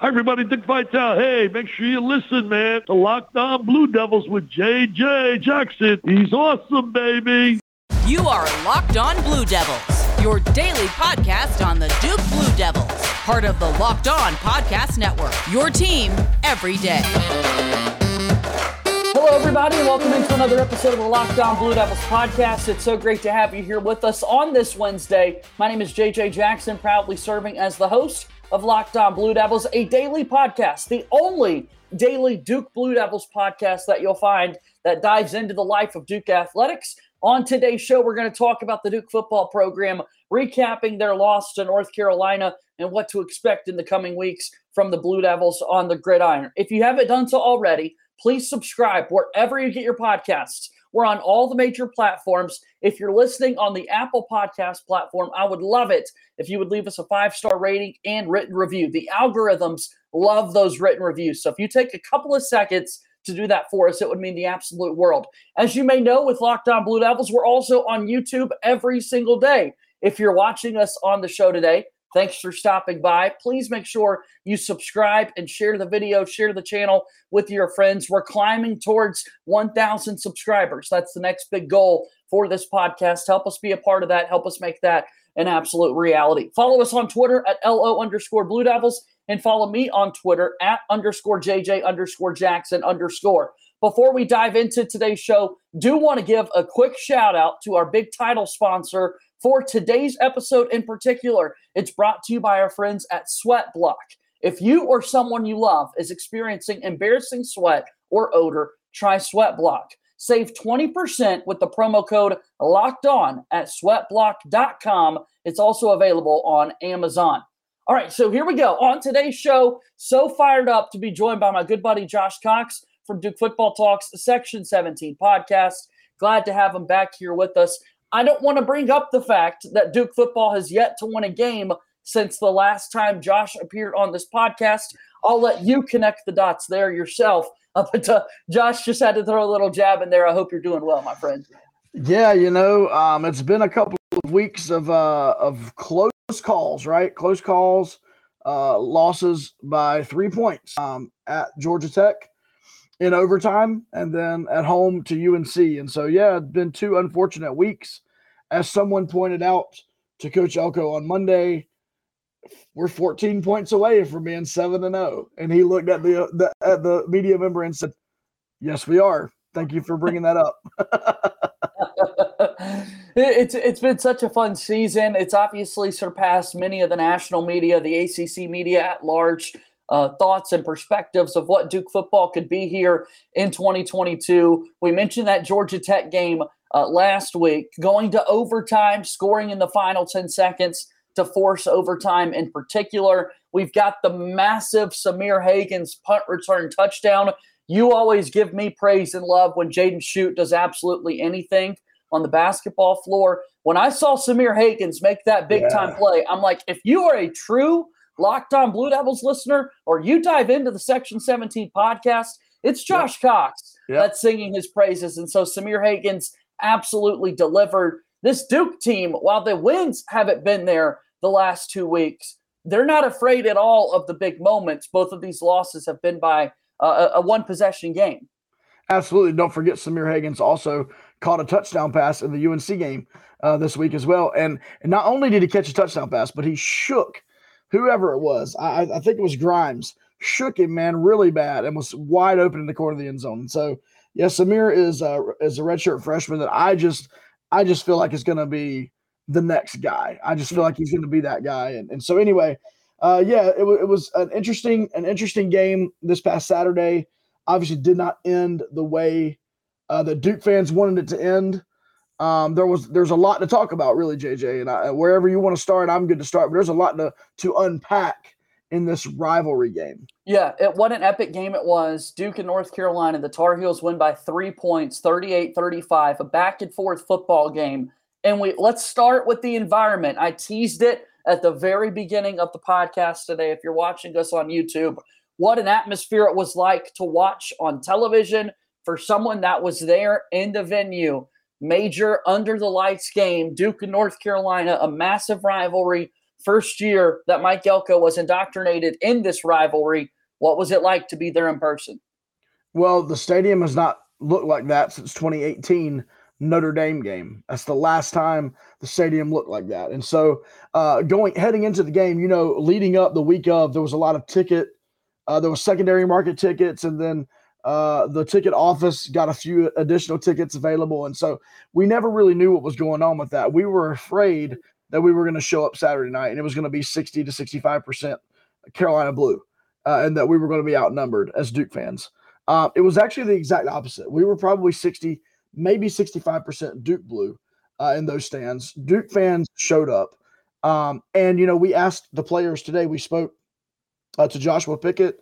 Hi, everybody. Dick Vitale. Hey, make sure you listen, man. to Locked On Blue Devils with JJ Jackson. He's awesome, baby. You are Locked On Blue Devils, your daily podcast on the Duke Blue Devils, part of the Locked On Podcast Network. Your team every day. Hello, everybody, and welcome into another episode of the Locked On Blue Devils podcast. It's so great to have you here with us on this Wednesday. My name is JJ Jackson, proudly serving as the host of Locked On Blue Devils, a daily podcast, the only daily Duke Blue Devils podcast that you'll find that dives into the life of Duke athletics. On today's show, we're going to talk about the Duke football program, recapping their loss to North Carolina and what to expect in the coming weeks from the Blue Devils on the gridiron. If you haven't done so already, please subscribe wherever you get your podcasts. We're on all the major platforms. If you're listening on the Apple Podcast platform, I would love it if you would leave us a five star rating and written review. The algorithms love those written reviews. So if you take a couple of seconds to do that for us, it would mean the absolute world. As you may know, with Locked On Blue Devils, we're also on YouTube every single day. If you're watching us on the show today, Thanks for stopping by. Please make sure you subscribe and share the video, share the channel with your friends. We're climbing towards 1,000 subscribers. That's the next big goal for this podcast. Help us be a part of that. Help us make that an absolute reality. Follow us on Twitter at LO underscore Blue Devils and follow me on Twitter at underscore JJ underscore Jackson underscore. Before we dive into today's show, do want to give a quick shout out to our big title sponsor, for today's episode in particular, it's brought to you by our friends at Sweat Block. If you or someone you love is experiencing embarrassing sweat or odor, try Sweat Block. Save 20% with the promo code locked on at sweatblock.com. It's also available on Amazon. All right, so here we go. On today's show, so fired up to be joined by my good buddy Josh Cox from Duke Football Talks Section 17 podcast. Glad to have him back here with us. I don't want to bring up the fact that Duke football has yet to win a game since the last time Josh appeared on this podcast. I'll let you connect the dots there yourself. Uh, but uh, Josh just had to throw a little jab in there. I hope you're doing well, my friend. Yeah, you know, um, it's been a couple of weeks of uh, of close calls, right? Close calls, uh, losses by three points um, at Georgia Tech in overtime and then at home to UNC. And so, yeah, it's been two unfortunate weeks. As someone pointed out to Coach Elko on Monday, we're 14 points away from being 7 and 0. And he looked at the, uh, the at the media member and said, "Yes, we are. Thank you for bringing that up." it's it's been such a fun season. It's obviously surpassed many of the national media, the ACC media at large uh, thoughts and perspectives of what Duke football could be here in 2022. We mentioned that Georgia Tech game uh, last week, going to overtime, scoring in the final 10 seconds to force overtime in particular. We've got the massive Sahmir Hagans punt return touchdown. You always give me praise and love when Jaden Schutt does absolutely anything on the basketball floor. When I saw Sahmir Hagans make that big time play, I'm like, if you are a true Locked On Blue Devils listener, or you dive into the Section 17 podcast, it's Josh yep. Cox yep. that's singing his praises. And so Sahmir Hagans absolutely delivered. This Duke team, while the wins haven't been there the last two weeks, they're not afraid at all of the big moments. Both of these losses have been by uh, a one possession game. Absolutely. Don't forget Sahmir Hagans also caught a touchdown pass in the UNC game uh, this week as well. And, and not only did he catch a touchdown pass, but he shook whoever it was, I, I think it was Grimes, shook him, man, really bad and was wide open in the corner of the end zone. So, yes, yeah, Sahmir is uh, is a redshirt freshman that I just I just feel like is going to be the next guy. I just feel like he's going to be that guy. And, and so anyway, uh, yeah, it, w- it was an interesting an interesting game this past Saturday. Obviously, did not end the way uh, that Duke fans wanted it to end um, there was there's a lot to talk about, really, JJ. And I, wherever you want to start, I'm good to start. But there's a lot to to unpack in this rivalry game. Yeah, it, what an epic game it was. Duke and North Carolina. The Tar Heels win by three points, 38-35, a back and forth football game. And we let's start with the environment. I teased it at the very beginning of the podcast today. If you're watching us on YouTube, what an atmosphere it was like to watch on television for someone that was there in the venue major under the lights game, Duke and North Carolina, a massive rivalry first year that Mike Elko was indoctrinated in this rivalry. What was it like to be there in person? Well, the stadium has not looked like that since 2018 Notre Dame game. That's the last time the stadium looked like that. And so, uh, going heading into the game, you know, leading up the week of, there was a lot of ticket. Uh, there was secondary market tickets, and then uh, the ticket office got a few additional tickets available. And so we never really knew what was going on with that. We were afraid that we were going to show up Saturday night and it was going to be 60 to 65% Carolina Blue uh, and that we were going to be outnumbered as Duke fans. Uh, it was actually the exact opposite. We were probably 60, maybe 65% Duke Blue uh, in those stands. Duke fans showed up. Um, and, you know, we asked the players today, we spoke uh, to Joshua Pickett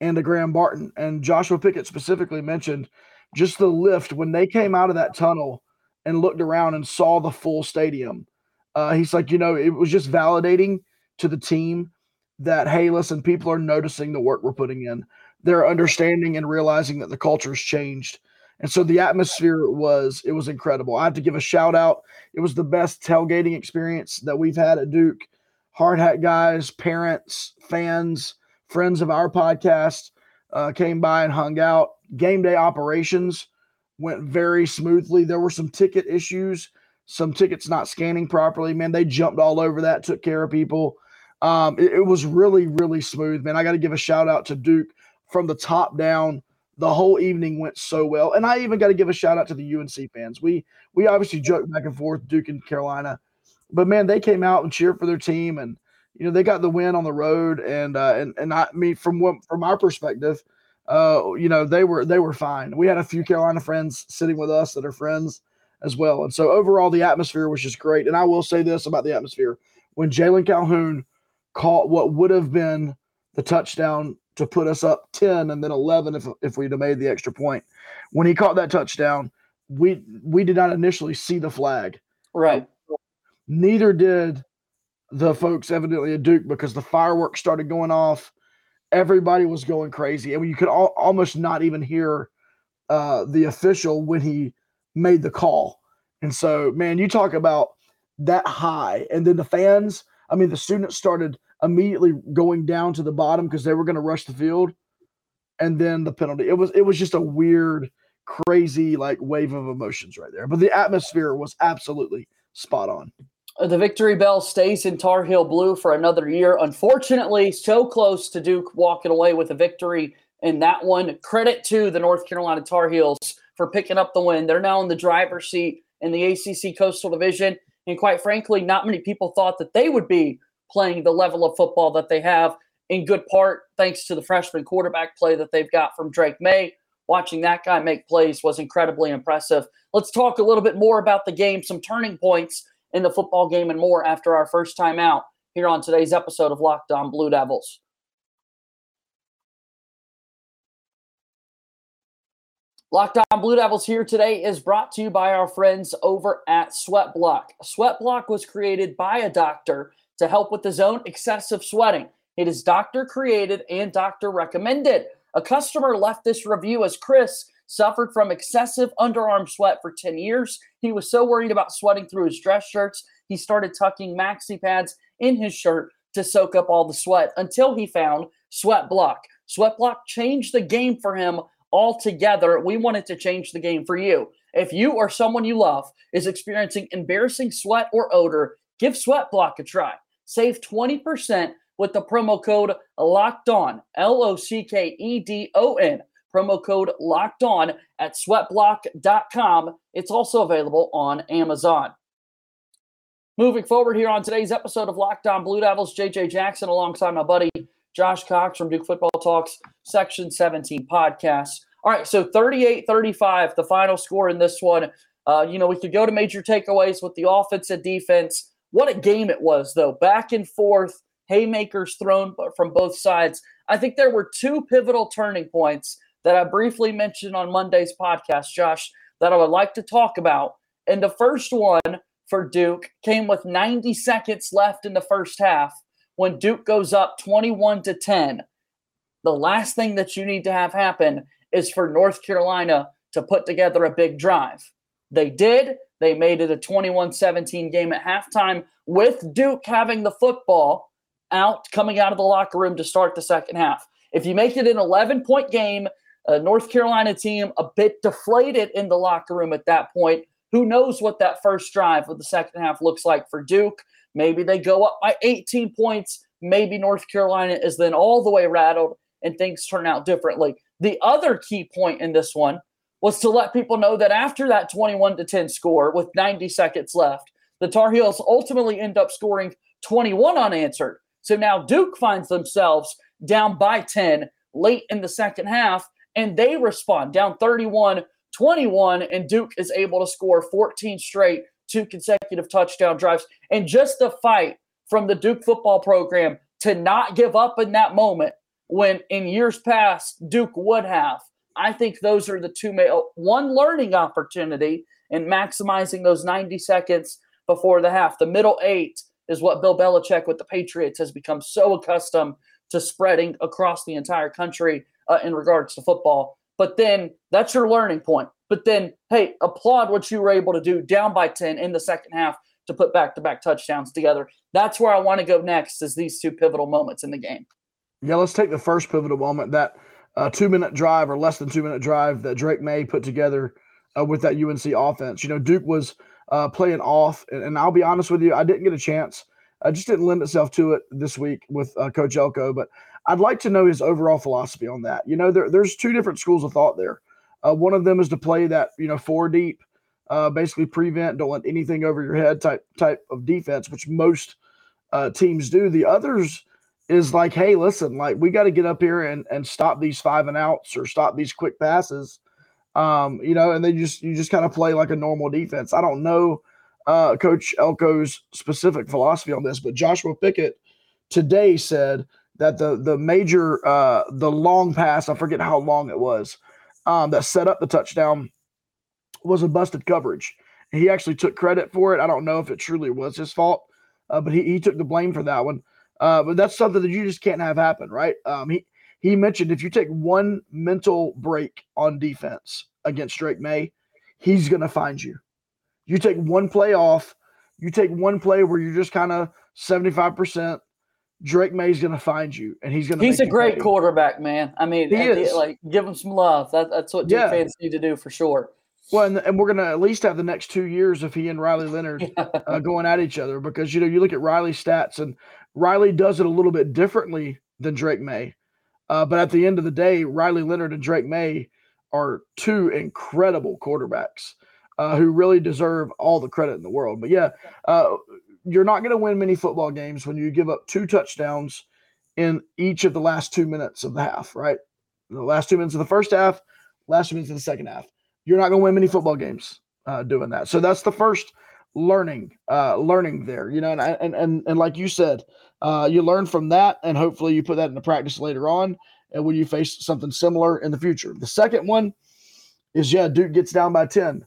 and to Graham Barton. And Joshua Pickett specifically mentioned just the lift when they came out of that tunnel and looked around and saw the full stadium. Uh, he's like, you know, it was just validating to the team that, hey, listen, people are noticing the work we're putting in. They're understanding and realizing that the culture's changed. And so the atmosphere was it was incredible. I have to give a shout out. It was the best tailgating experience that we've had at Duke. Hard hat guys, parents, fans, friends of our podcast uh, came by and hung out. Game day operations went very smoothly. There were some ticket issues, some tickets not scanning properly. Man, they jumped all over that, took care of people. Um, it, it was really, really smooth, man. I got to give a shout out to Duke from the top down. The whole evening went so well, and I even got to give a shout out to the UNC fans. We we obviously joke back and forth, Duke and Carolina, but man, they came out and cheered for their team, and you know they got the win on the road, and uh, and and I mean from what from our perspective, uh, you know they were they were fine. We had a few Carolina friends sitting with us that are friends as well, and so overall the atmosphere was just great. And I will say this about the atmosphere: when Jalon Calhoun caught what would have been the touchdown to put us up ten and then eleven if if we'd have made the extra point, when he caught that touchdown, we we did not initially see the flag. Right. Neither did the folks evidently at Duke because the fireworks started going off. Everybody was going crazy, and you could al- almost not even hear uh, the official when he made the call. And so, man, you talk about that high, and then the fans. I mean, the students started immediately going down to the bottom because they were going to rush the field, and then the penalty. It was it was just a weird, crazy like wave of emotions right there. But the atmosphere was absolutely spot on. Uh, the victory bell stays in Tar Heel blue for another year. Unfortunately, so close to Duke walking away with a victory in that one. Credit to the North Carolina Tar Heels for picking up the win. They're now in the driver's seat in the ACC Coastal Division. And quite frankly, not many people thought that they would be playing the level of football that they have, in good part thanks to the freshman quarterback play that they've got from Drake Maye. Watching that guy make plays was incredibly impressive. Let's talk a little bit more about the game, some turning points in the football game and more after our first time out here on today's episode of Locked On Blue Devils. Locked On Blue Devils here today is brought to you by our friends over at Sweat Block. Sweat Block was created by a doctor to help with his own excessive sweating. It is doctor created and doctor recommended. A customer left this review as Chris suffered from excessive underarm sweat for 10 years. He was so worried about sweating through his dress shirts, he started tucking maxi pads in his shirt to soak up all the sweat until he found Sweat Block. Sweat Block changed the game for him altogether. We wanted to change the game for you. If you or someone you love is experiencing embarrassing sweat or odor, give Sweat Block a try. Save 20% with the promo code LOCKED ON, L O C K E D O N promo code locked on at sweatblock.com. It's also available on Amazon. Moving forward here on today's episode of Locked On Blue Devils, JJ Jackson alongside my buddy Josh Cox from Duke Football Talks, Section 17 podcast. All right, so 38 35, the final score in this one. Uh, you know, we could go to major takeaways with the offense and defense. What a game it was, though. Back and forth, haymakers thrown from both sides. I think there were two pivotal turning points that I briefly mentioned on Monday's podcast, Josh, that I would like to talk about. And the first one for Duke came with 90 seconds left in the first half when Duke goes up 21 to 10. The last thing that you need to have happen is for North Carolina to put together a big drive. They did. They made it a 21 17 game at halftime with Duke having the football out, coming out of the locker room to start the second half. If you make it an 11 point game, a North Carolina team a bit deflated in the locker room at that point. Who knows what that first drive of the second half looks like for Duke? Maybe they go up by 18 points. Maybe North Carolina is then all the way rattled and things turn out differently. The other key point in this one was to let people know that after that 21 to 10 score with 90 seconds left, the Tar Heels ultimately end up scoring 21 unanswered. So now Duke finds themselves down by 10 late in the second half, and they respond down 31 21, and Duke is able to score 14 straight, two consecutive touchdown drives. And just the fight from the Duke football program to not give up in that moment when in years past Duke would have. I think those are the two main one learning opportunity and maximizing those 90 seconds before the half. The middle eight is what Bill Belichick with the Patriots has become so accustomed to spreading across the entire country uh, in regards to football. But then that's your learning point. But then, hey, applaud what you were able to do down by 10 in the second half to put back to back touchdowns together. That's where I want to go next, is these two pivotal moments in the game. Yeah, let's take the first pivotal moment that uh, two minute drive or less than two minute drive that Drake Maye put together uh, with that UNC offense. You know, Duke was uh, playing off, and, and, I'll be honest with you, I didn't get a chance. I just didn't lend itself to it this week with uh, Coach Elko, but I'd like to know his overall philosophy on that. You know, there, there's two different schools of thought there. Uh, one of them is to play that, you know, four deep, uh, basically prevent, don't let anything over your head type type of defense, which most teams do. The others is like, hey, listen, like we got to get up here and and stop these five and outs or stop these quick passes. Um, you know, and they just you just kind of play like a normal defense. I don't know uh, Coach Elko's specific philosophy on this, but Joshua Pickett today said that the the major uh, the long pass, I forget how long it was, um, that set up the touchdown was a busted coverage. He actually took credit for it. I don't know if it truly was his fault, uh, but he, he took the blame for that one. Uh, but that's something that you just can't have happen, right? Um, he he mentioned if you take one mental break on defense against Drake Maye, he's going to find you. You take one play off, you take one play where you're just kind of 75%. Drake Maye's going to find you, and he's going to. He's a great pay. quarterback, man. I mean, he is. like give him some love. That, that's what Duke yeah. fans need to do for sure. Well, and, and we're going to at least have the next two years of he and Riley Leonard uh, going at each other because you know you look at Riley's stats and Riley does it a little bit differently than Drake Maye, Uh, but at the end of the day, Riley Leonard and Drake Maye are two incredible quarterbacks uh, who really deserve all the credit in the world. But yeah, uh, you're not going to win many football games when you give up two touchdowns in each of the last two minutes of the half, right? The last two minutes of the first half, last two minutes of the second half. You're not going to win many football games uh, doing that. So that's the first learning, uh, learning there, you know, and, and, and, and like you said, uh, you learn from that, and hopefully you put that into practice later on, and when you face something similar in the future. The second one is yeah, Duke gets down by ten,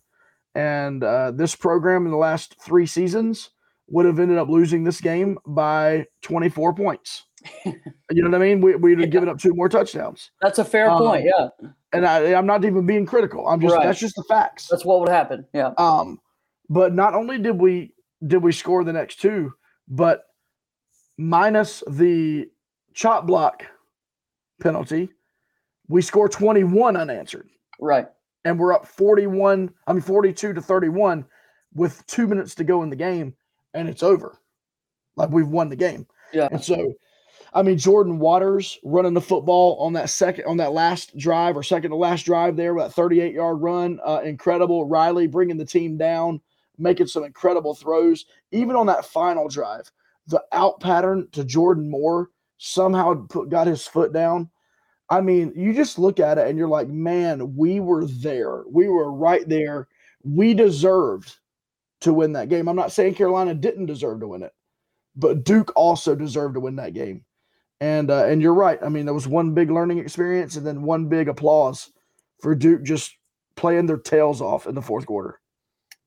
and uh, this program in the last three seasons would have ended up losing this game by 24 points. you know what I mean? We, we'd have yeah. given up two more touchdowns. That's a fair um, point. Yeah. And I, I'm not even being critical. I'm just, right. that's just the facts. That's what would happen. Yeah. Um, but not only did we, did we score the next two, but minus the chop block penalty, we score 21 unanswered. Right. And we're up 41, I mean 42 to 31 with two minutes to go in the game, and it's over. Like we've won the game. Yeah. And so I mean Jordan Waters running the football on that second on that last drive or second to last drive there, that 38 yard run, uh, incredible. Riley bringing the team down, making some incredible throws, even on that final drive the out pattern to Jordan Moore somehow put, got his foot down. I mean, you just look at it and you're like, man, we were there. We were right there. We deserved to win that game. I'm not saying Carolina didn't deserve to win it, but Duke also deserved to win that game. And uh, and you're right. I mean, there was one big learning experience and then one big applause for Duke just playing their tails off in the fourth quarter.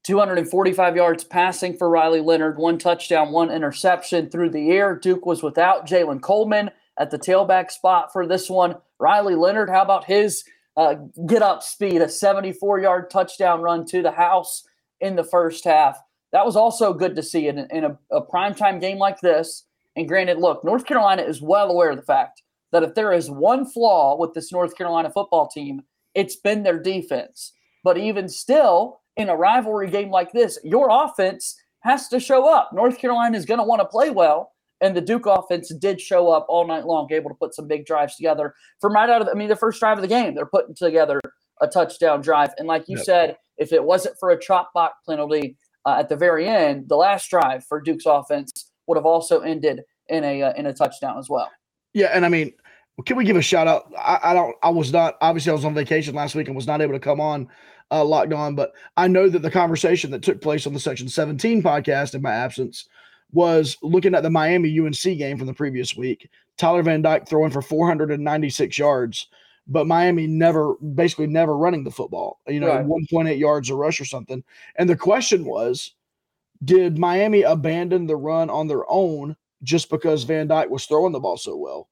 245 yards passing for Riley Leonard, one touchdown, one interception through the air. Duke was without Jaylen Coleman at the tailback spot for this one. Riley Leonard, how about his uh, get up speed, a 74 yard touchdown run to the house in the first half. That was also good to see in, in a, a primetime game like this. And granted, look, North Carolina is well aware of the fact that if there is one flaw with this North Carolina football team, it's been their defense. But even still, in a rivalry game like this, your offense has to show up. North Carolina is going to want to play well. And the Duke offense did show up all night long, able to put some big drives together from right out of, the, I mean, the first drive of the game, they're putting together a touchdown drive. And like you yep. said, if it wasn't for a chop block penalty uh, at the very end, the last drive for Duke's offense would have also ended in a uh, in a touchdown as well. Yeah, and I mean, can we give a shout out? I, I, don't. I was not obviously I was on vacation last week and was not able to come on uh, locked on, but I know that the conversation that took place on the Section 17 podcast in my absence was looking at the Miami UNC game from the previous week. Tyler Van Dyke throwing for 496 yards, but Miami never, basically never running the football. You know, right. 1.8 yards a rush or something. And the question was, did Miami abandon the run on their own just because Van Dyke was throwing the ball so well?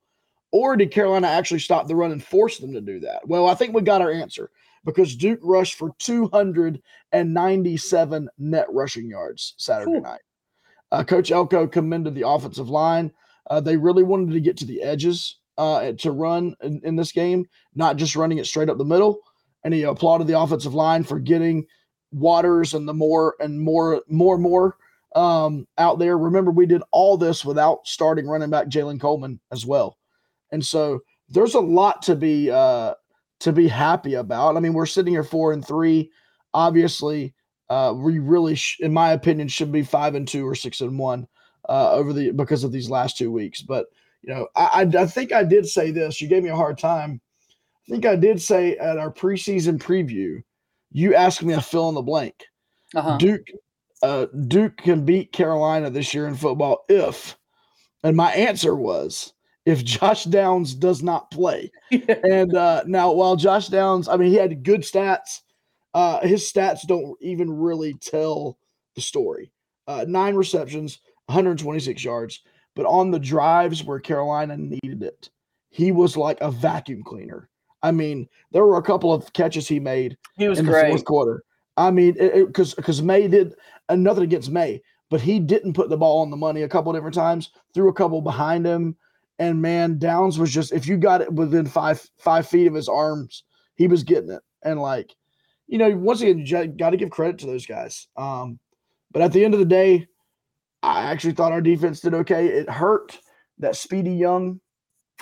Or did Carolina actually stop the run and force them to do that? Well, I think we got our answer because Duke rushed for 297 net rushing yards Saturday cool. night. Uh, Coach Elko commended the offensive line. Uh, they really wanted to get to the edges uh, to run in, in, this game, not just running it straight up the middle. And he applauded the offensive line for getting Waters and the more and more, more, more um, out there. Remember, we did all this without starting running back Jaylen Coleman as well. And so there's a lot to be uh, to be happy about. I mean, we're sitting here four and three. Obviously, uh, we really, sh- in my opinion, should be five and two or six and one uh, over the because of these last two weeks. But you know, I, I, I think I did say this. You gave me a hard time. I think I did say at our preseason preview. You asked me a fill in the blank. Uh-huh. Duke, uh, Duke can beat Carolina this year in football if, and my answer was if Josh Downs does not play. and uh, now, while Josh Downs, I mean, he had good stats. Uh, his stats don't even really tell the story. Uh, nine receptions, 126 yards, but on the drives where Carolina needed it, he was like a vacuum cleaner. I mean, there were a couple of catches he made. He was in great. the fourth quarter. I mean, because because Maye did and nothing against Maye, but he didn't put the ball on the money a couple different times. Threw a couple behind him. And man, Downs was just if you got it within five five feet of his arms, he was getting it. And like, you know, once again, you got to give credit to those guys. Um, but at the end of the day, I actually thought our defense did okay. It hurt that Speedy Young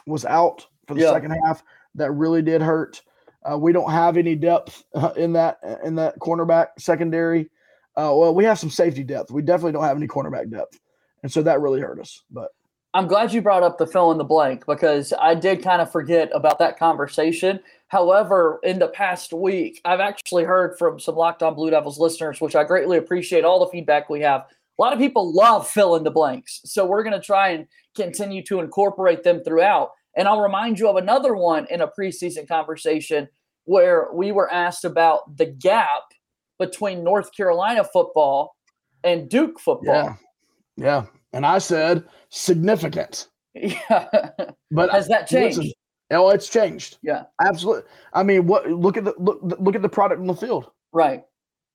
was out for the yeah. second half. That really did hurt. Uh, we don't have any depth uh, in that in that cornerback secondary. Uh, well, we have some safety depth. We definitely don't have any cornerback depth, and so that really hurt us. But I'm glad you brought up the fill in the blank because I did kind of forget about that conversation. However, in the past week, I've actually heard from some Locked On Blue Devils listeners, which I greatly appreciate all the feedback we have. A lot of people love fill in the blanks. So we're going to try and continue to incorporate them throughout. And I'll remind you of another one in a preseason conversation where we were asked about the gap between North Carolina football and Duke football. Yeah. Yeah. And I said significant. Yeah. But has that changed? Listen, oh, it's changed. Yeah. Absolutely. I mean, what look at the look look at the product on the field. Right.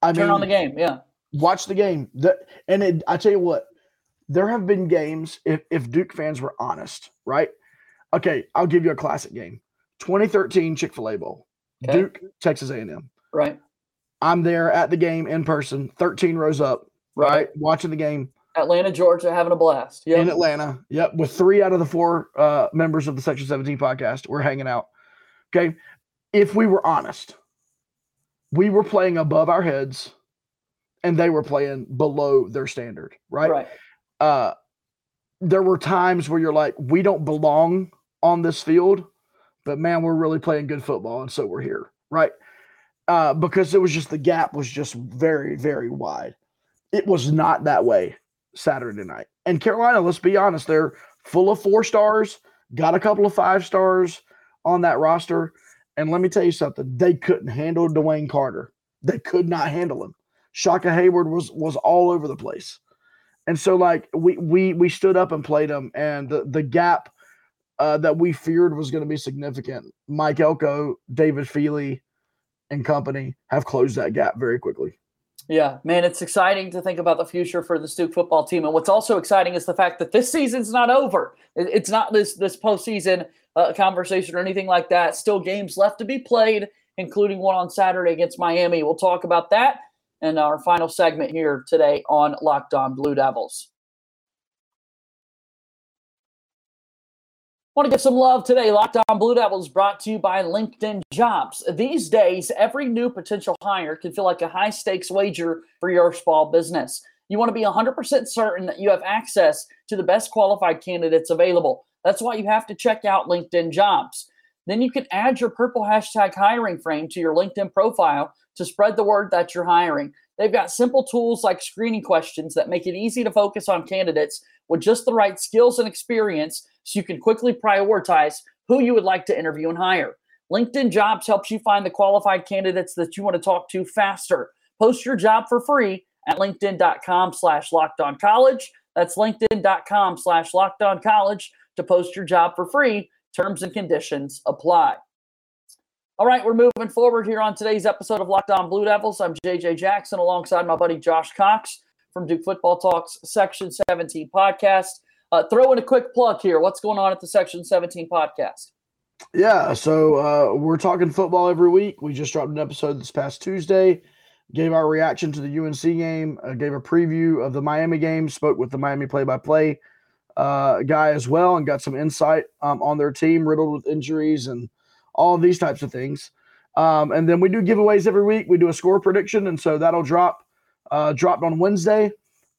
I Turn mean, on the game. Yeah. Watch the game. The, and it, I tell you what, there have been games if, if Duke fans were honest, right? Okay, I'll give you a classic game. 2013 Chick-fil-A Bowl. Okay. Duke, Texas A&M. Right. I'm there at the game in person, 13 rows up, right? right? Watching the game. Atlanta, Georgia, having a blast. Yep. In Atlanta. Yep. With three out of the four uh, members of the Section 17 podcast, we're hanging out. Okay. If we were honest, we were playing above our heads and they were playing below their standard, right? Right. Uh, there were times where you're like, we don't belong on this field, but man, we're really playing good football. And so we're here, right? Uh, because it was just the gap was just very, very wide. It was not that way Saturday night. And Carolina, let's be honest, they're full of four stars, got a couple of five stars on that roster. And let me tell you something, they couldn't handle Dwayne Carter. They could not handle him. Shaka Heyward was was all over the place. And so like we we we stood up and played them and the the gap uh, that we feared was going to be significant. Mike Elko, David Feely, and company have closed that gap very quickly. Yeah, man, it's exciting to think about the future for the Duke football team. And what's also exciting is the fact that this season's not over. It's not this this postseason uh, conversation or anything like that. Still games left to be played, including one on Saturday against Miami. We'll talk about that in our final segment here today on Locked On Blue Devils. Want to give some love today. Locked On Blue Devils brought to you by LinkedIn Jobs. These days, every new potential hire can feel like a high stakes wager for your small business. You want to be 100% certain that you have access to the best qualified candidates available. That's why you have to check out LinkedIn Jobs. Then you can add your purple hashtag hiring frame to your LinkedIn profile to spread the word that you're hiring. They've got simple tools like screening questions that make it easy to focus on candidates with just the right skills and experience so you can quickly prioritize who you would like to interview and hire. LinkedIn Jobs helps you find the qualified candidates that you want to talk to faster. Post your job for free at linkedin.com slash college. That's linkedin.com slash college to post your job for free. Terms and conditions apply. All right, we're moving forward here on today's episode of Locked On Blue Devils. I'm JJ Jackson alongside my buddy Josh Cox from Duke Football Talks Section 17 podcast. Uh, throw in a quick plug here. What's going on at the Section 17 podcast? Yeah, so uh, we're talking football every week. We just dropped an episode this past Tuesday, gave our reaction to the UNC game, uh, gave a preview of the Miami game, spoke with the Miami play by play guy as well, and got some insight um, on their team riddled with injuries and all these types of things. Um, and then we do giveaways every week. We do a score prediction, and so that'll drop uh, dropped on Wednesday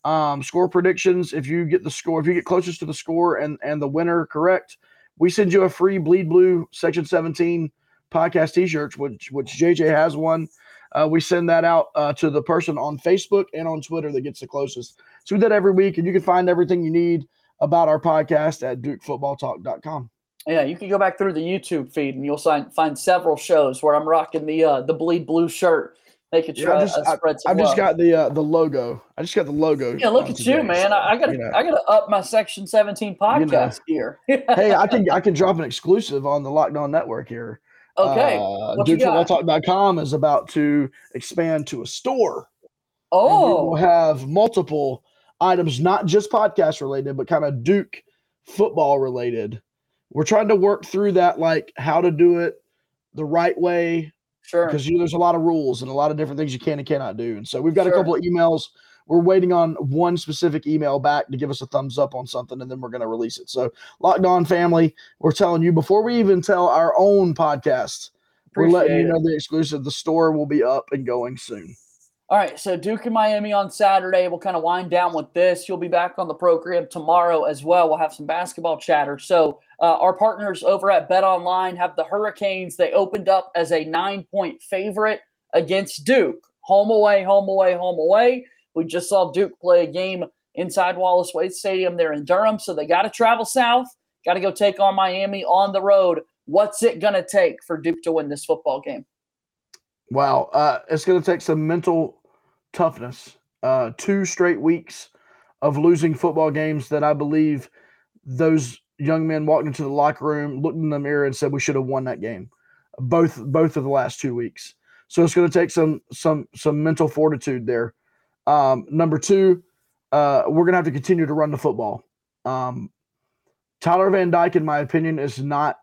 um, score predictions. If you get the score, if you get closest to the score and and the winner correct, we send you a free Bleed Blue Section 17 podcast T-shirts, which which JJ has one. Uh, we send that out uh, to the person on Facebook and on Twitter that gets the closest. So we do that every week, and you can find everything you need about our podcast at DukeFootballTalk.com. Yeah, you can go back through the YouTube feed, and you'll find find several shows where I'm rocking the uh, the bleed blue shirt Make it yeah, I just, uh, spread I, I've just got the uh, the logo. I just got the logo. Yeah, look at you, man. So, I, gotta you know. I gotta up my Section 17 podcast you know. here. hey, I can I can drop an exclusive on the Locked On Network here. Okay. Uh, DukeFootballTalk.com is about to expand to a store. Oh, we'll have multiple items, not just podcast related, but kind of Duke football related. We're trying to work through that, like how to do it the right way, Sure. Because you know, there's a lot of rules and a lot of different things you can and cannot do. And so we've got sure. a couple of emails. We're waiting on one specific email back to give us a thumbs up on something, and then we're going to release it. So, Locked On family, we're telling you before we even tell our own podcast, Appreciate we're letting you know the exclusive. The store will be up and going soon. All right, so Duke and Miami on Saturday. We'll kind of wind down with this. You'll be back on the program tomorrow as well. We'll have some basketball chatter. So, uh, our partners over at Bet Online have the Hurricanes. They opened up as a nine point favorite against Duke. Home away, home away, home away. We just saw Duke play a game inside Wallace Wade Stadium there in Durham. So, they got to travel south, got to go take on Miami on the road. What's it going to take for Duke to win this football game? Wow, uh, it's going to take some mental toughness. Uh, two straight weeks of losing football games that I believe those young men walked into the locker room, looked in the mirror, and said we should have won that game. Both both of the last two weeks. So it's going to take some some some mental fortitude there. Um, number two, uh, we're going to have to continue to run the football. Um, Tyler Van Dyke, in my opinion, is not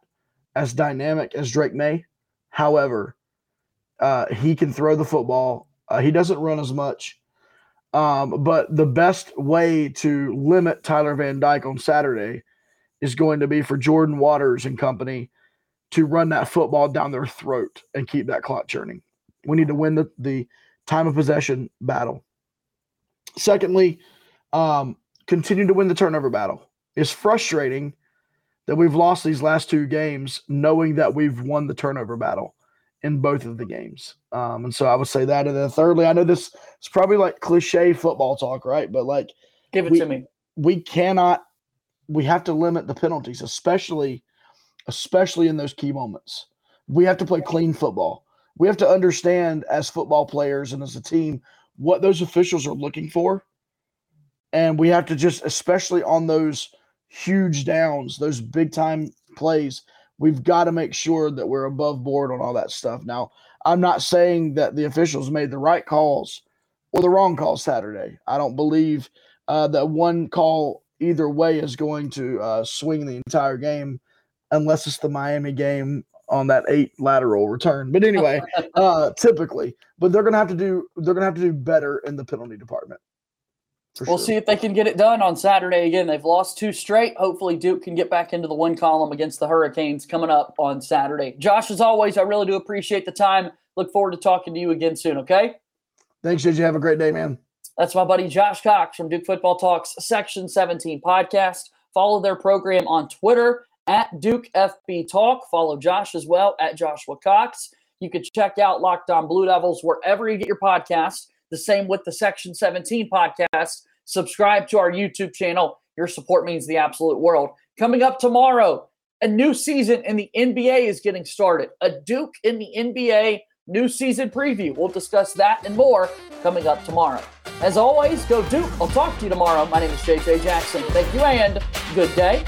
as dynamic as Drake Maye. However, uh, he can throw the football. Uh, he doesn't run as much. Um, but the best way to limit Tyler Van Dyke on Saturday is going to be for Jordan Waters and company to run that football down their throat and keep that clock churning. We need to win the, the time of possession battle. Secondly, um, continue to win the turnover battle. It's frustrating that we've lost these last two games knowing that we've won the turnover battle in both of the games. Um, and so I would say that. And then thirdly, I know this is probably like cliche football talk, right? But like, give it we, to me. We cannot, we have to limit the penalties, especially, especially in those key moments. We have to play clean football. We have to understand as football players and as a team what those officials are looking for. And we have to just, especially on those huge downs, those big time plays. We've got to make sure that we're above board on all that stuff. Now, I'm not saying that the officials made the right calls or the wrong calls Saturday. I don't believe uh, that one call either way is going to uh, swing the entire game unless it's the Miami game on that eight lateral return. But anyway, uh, typically, but they're gonna have to do they're gonna have to do better in the penalty department. We'll sure. see if they can get it done on Saturday again. They've lost two straight. Hopefully, Duke can get back into the one column against the Hurricanes coming up on Saturday. Josh, as always, I really do appreciate the time. Look forward to talking to you again soon, okay? Thanks, JJ. Have a great day, man. That's my buddy Josh Cox from Duke Football Talks Section 17 podcast. Follow their program on Twitter at Duke FB Talk. Follow Josh as well at Joshua Cox. You can check out Locked On Blue Devils wherever you get your podcast. The same with the Section 17 podcast. Subscribe to our YouTube channel. Your support means the absolute world. Coming up tomorrow, a new season in the NBA is getting started. A Duke in the NBA new season preview. We'll discuss that and more coming up tomorrow. As always, go Duke. I'll talk to you tomorrow. My name is JJ Jackson. Thank you and good day.